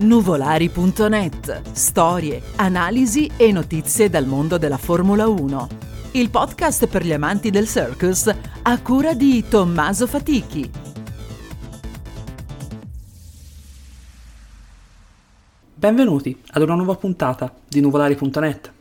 Nuvolari.net. Storie, analisi e notizie dal mondo della Formula 1. Il podcast per gli amanti del circus a cura di Tommaso Fatichi. Benvenuti ad una nuova puntata di Nuvolari.net.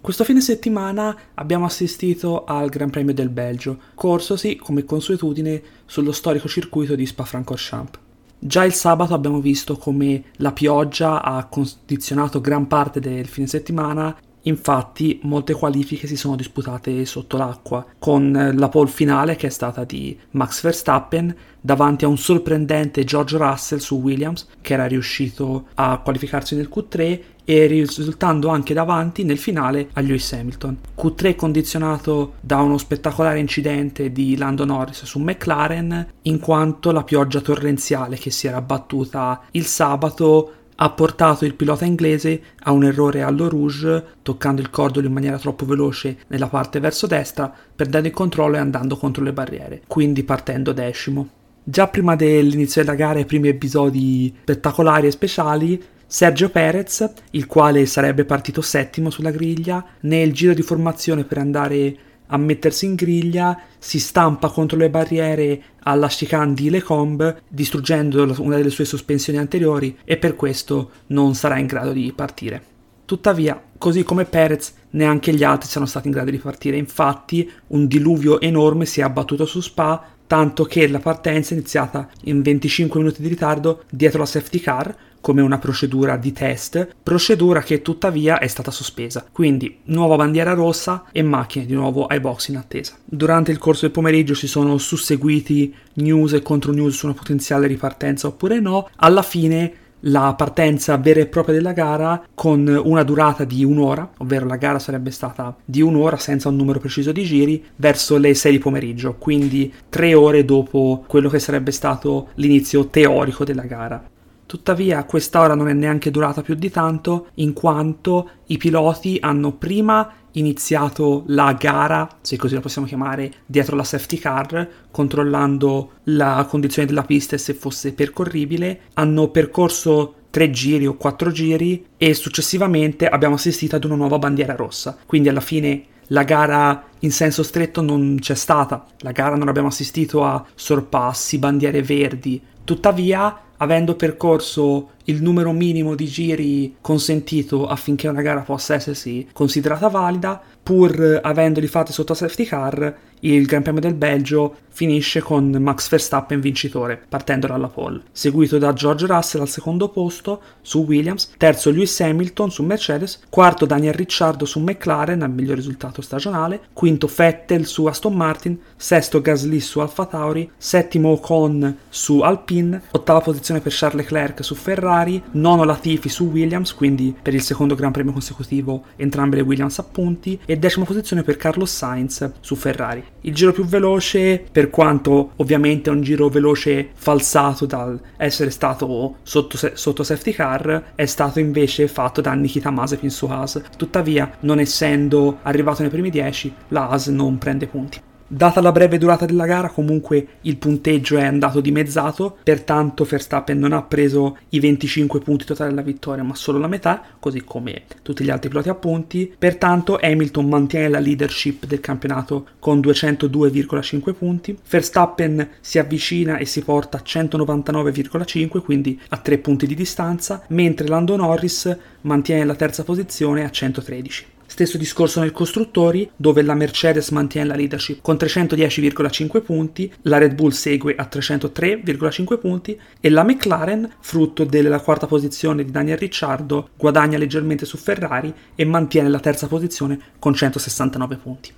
Questo fine settimana abbiamo assistito al Gran Premio del Belgio, corsosi come consuetudine sullo storico circuito di Spa-Francorchamps. Già il sabato abbiamo visto come la pioggia ha condizionato gran parte del fine settimana. Infatti molte qualifiche si sono disputate sotto l'acqua, con la pole finale che è stata di Max Verstappen davanti a un sorprendente George Russell su Williams che era riuscito a qualificarsi nel Q3 e risultando anche davanti nel finale a Lewis Hamilton. Q3 condizionato da uno spettacolare incidente di Lando Norris su McLaren in quanto la pioggia torrenziale che si era abbattuta il sabato ha portato il pilota inglese a un errore allo rouge, toccando il cordolo in maniera troppo veloce nella parte verso destra, perdendo il controllo e andando contro le barriere, quindi partendo decimo. Già prima dell'inizio della gara i primi episodi spettacolari e speciali, Sergio Perez, il quale sarebbe partito settimo sulla griglia, nel giro di formazione per andare a mettersi in griglia, si stampa contro le barriere alla chicane di Lecombe, distruggendo una delle sue sospensioni anteriori e per questo non sarà in grado di partire. Tuttavia, così come Perez, neanche gli altri sono stati in grado di partire. Infatti, un diluvio enorme si è abbattuto su Spa, tanto che la partenza è iniziata in 25 minuti di ritardo dietro la safety car, come una procedura di test, procedura che tuttavia è stata sospesa. Quindi nuova bandiera rossa e macchine di nuovo ai box in attesa. Durante il corso del pomeriggio si sono susseguiti news e contro news su una potenziale ripartenza oppure no. Alla fine la partenza vera e propria della gara con una durata di un'ora, ovvero la gara sarebbe stata di un'ora senza un numero preciso di giri, verso le 6 di pomeriggio, quindi tre ore dopo quello che sarebbe stato l'inizio teorico della gara. Tuttavia questa ora non è neanche durata più di tanto, in quanto i piloti hanno prima iniziato la gara, se così la possiamo chiamare, dietro la safety car, controllando la condizione della pista e se fosse percorribile, hanno percorso tre giri o quattro giri e successivamente abbiamo assistito ad una nuova bandiera rossa. Quindi alla fine la gara in senso stretto non c'è stata, la gara non abbiamo assistito a sorpassi, bandiere verdi. Tuttavia avendo percorso il numero minimo di giri consentito affinché una gara possa essersi considerata valida, pur avendoli fatti sotto safety car, il Gran Premio del Belgio finisce con Max Verstappen vincitore, partendo dalla pole, seguito da George Russell al secondo posto su Williams, terzo Lewis Hamilton su Mercedes, quarto Daniel Ricciardo su McLaren al miglior risultato stagionale, quinto Vettel su Aston Martin, sesto Gasly su Alfa Tauri, settimo Ocon su Alpine, ottava posizione per Charles Leclerc su Ferrari, nono Latifi su Williams, quindi per il secondo Gran Premio consecutivo entrambe le Williams a punti, e decima posizione per Carlos Sainz su Ferrari. Il giro più veloce, per quanto ovviamente è un giro veloce falsato dal essere stato sotto, sotto safety car, è stato invece fatto da Nikita Mazepin su Haas. Tuttavia, non essendo arrivato nei primi 10, la Haas non prende punti. Data la breve durata della gara, comunque il punteggio è andato dimezzato, pertanto Verstappen non ha preso i 25 punti totali della vittoria, ma solo la metà, così come tutti gli altri piloti a punti. Pertanto Hamilton mantiene la leadership del campionato con 202,5 punti. Verstappen si avvicina e si porta a 199,5, quindi a 3 punti di distanza, mentre Lando Norris mantiene la terza posizione a 113. Stesso discorso nel costruttori, dove la Mercedes mantiene la leadership con 310,5 punti, la Red Bull segue a 303,5 punti e la McLaren, frutto della quarta posizione di Daniel Ricciardo, guadagna leggermente su Ferrari e mantiene la terza posizione con 169 punti.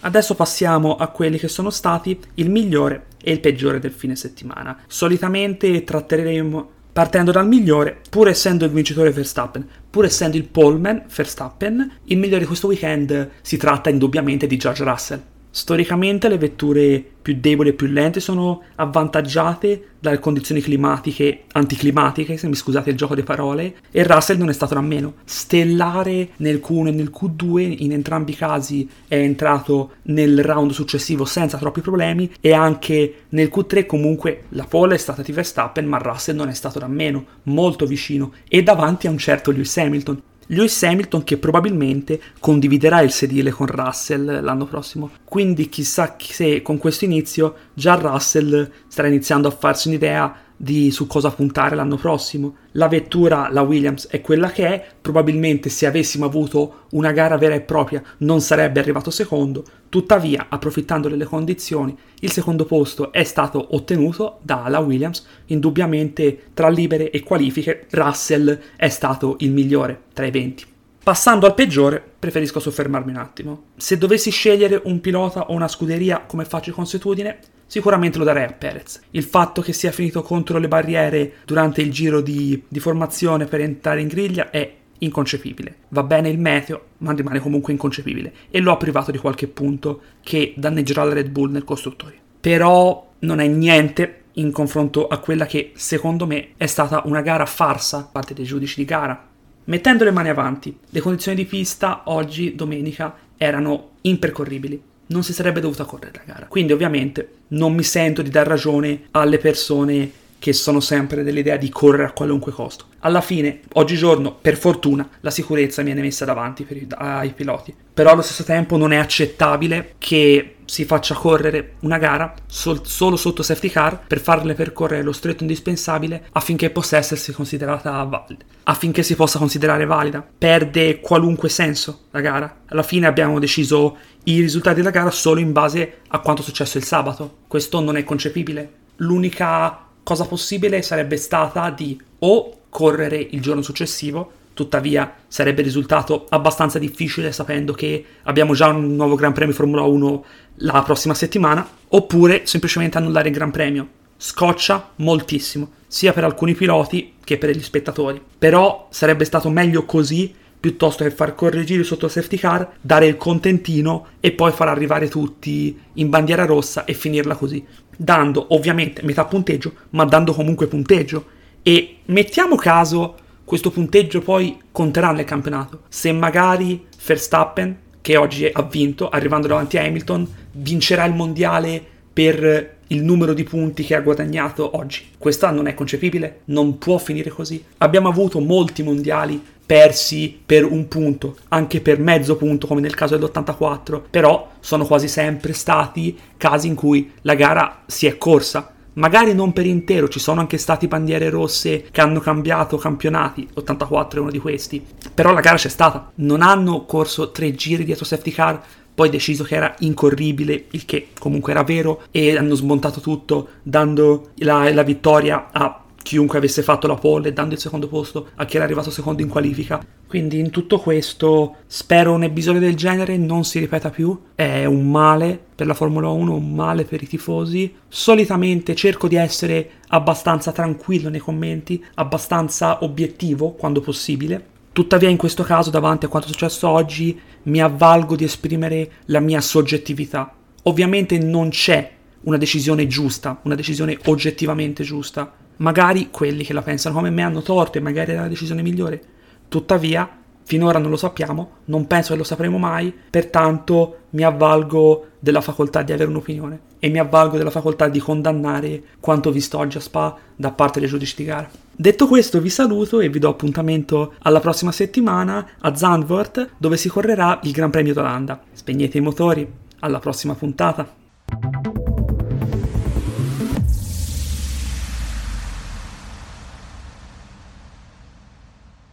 Adesso passiamo a quelli che sono stati il migliore e il peggiore del fine settimana. Solitamente tratteremo partendo dal migliore, pur essendo il vincitore Verstappen, pur essendo il poleman Verstappen, il migliore di questo weekend si tratta indubbiamente di George Russell. Storicamente le vetture più deboli e più lente sono avvantaggiate dalle condizioni climatiche, anticlimatiche, se mi scusate il gioco di parole, e Russell non è stato da meno. Stellare nel Q1 e nel Q2, in entrambi i casi è entrato nel round successivo senza troppi problemi, e anche nel Q3 comunque la pole è stata di Verstappen, ma Russell non è stato da meno, molto vicino, e davanti a un certo Lewis Hamilton. Lewis Hamilton che probabilmente condividerà il sedile con Russell l'anno prossimo. Quindi chissà se con questo inizio già Russell starà iniziando a farsi un'idea di su cosa puntare l'anno prossimo. La vettura, la Williams, è quella che è, probabilmente se avessimo avuto una gara vera e propria non sarebbe arrivato secondo, tuttavia approfittando delle condizioni il secondo posto è stato ottenuto dalla Williams, indubbiamente tra libere e qualifiche Russell è stato il migliore tra i 20. Passando al peggiore, preferisco soffermarmi un attimo. Se dovessi scegliere un pilota o una scuderia come faccio di consuetudine, sicuramente lo darei a Perez. Il fatto che sia finito contro le barriere durante il giro di, di formazione per entrare in griglia è inconcepibile. Va bene il meteo, ma rimane comunque inconcepibile e lo ha privato di qualche punto che danneggerà la Red Bull nel costruttore. Però non è niente in confronto a quella che secondo me è stata una gara farsa da parte dei giudici di gara. Mettendo le mani avanti, le condizioni di pista oggi, domenica, erano impercorribili non si sarebbe dovuta correre la gara. Quindi ovviamente non mi sento di dar ragione alle persone che sono sempre dell'idea di correre a qualunque costo. Alla fine, oggigiorno, per fortuna, la sicurezza viene messa davanti i, ai piloti. Però allo stesso tempo non è accettabile che si faccia correre una gara sol- solo sotto safety car per farle percorrere lo stretto indispensabile affinché possa essersi considerata valida, affinché si possa considerare valida. Perde qualunque senso la gara. Alla fine abbiamo deciso i risultati della gara solo in base a quanto è successo il sabato. Questo non è concepibile. L'unica cosa possibile sarebbe stata di o correre il giorno successivo, tuttavia sarebbe risultato abbastanza difficile sapendo che abbiamo già un nuovo Gran Premio Formula 1 la prossima settimana, oppure semplicemente annullare il Gran Premio. Scoccia moltissimo, sia per alcuni piloti che per gli spettatori. Però sarebbe stato meglio così piuttosto che far correre giri sotto safety car, dare il contentino e poi far arrivare tutti in bandiera rossa e finirla così. Dando ovviamente metà punteggio, ma dando comunque punteggio. E mettiamo caso questo punteggio poi conterà nel campionato. Se magari Verstappen, che oggi ha vinto, arrivando davanti a Hamilton, vincerà il mondiale per il numero di punti che ha guadagnato oggi. Questo non è concepibile, non può finire così. Abbiamo avuto molti mondiali persi per un punto, anche per mezzo punto come nel caso dell'84, però sono quasi sempre stati casi in cui la gara si è corsa. Magari non per intero, ci sono anche stati bandiere rosse che hanno cambiato campionati, 84 è uno di questi, però la gara c'è stata. Non hanno corso tre giri dietro safety car, poi deciso che era incorribile, il che comunque era vero, e hanno smontato tutto dando la, la vittoria a chiunque avesse fatto la pole dando il secondo posto a chi era arrivato secondo in qualifica. Quindi in tutto questo spero un episodio del genere non si ripeta più, è un male per la Formula 1, un male per i tifosi. Solitamente cerco di essere abbastanza tranquillo nei commenti, abbastanza obiettivo quando possibile. Tuttavia in questo caso davanti a quanto è successo oggi mi avvalgo di esprimere la mia soggettività. Ovviamente non c'è una decisione giusta, una decisione oggettivamente giusta Magari quelli che la pensano come me hanno torto e magari era la decisione migliore. Tuttavia, finora non lo sappiamo, non penso che lo sapremo mai, pertanto mi avvalgo della facoltà di avere un'opinione e mi avvalgo della facoltà di condannare quanto visto oggi a Spa da parte dei giudici di gara. Detto questo vi saluto e vi do appuntamento alla prossima settimana a Zandvoort dove si correrà il Gran Premio d'Olanda. Spegnete i motori, alla prossima puntata.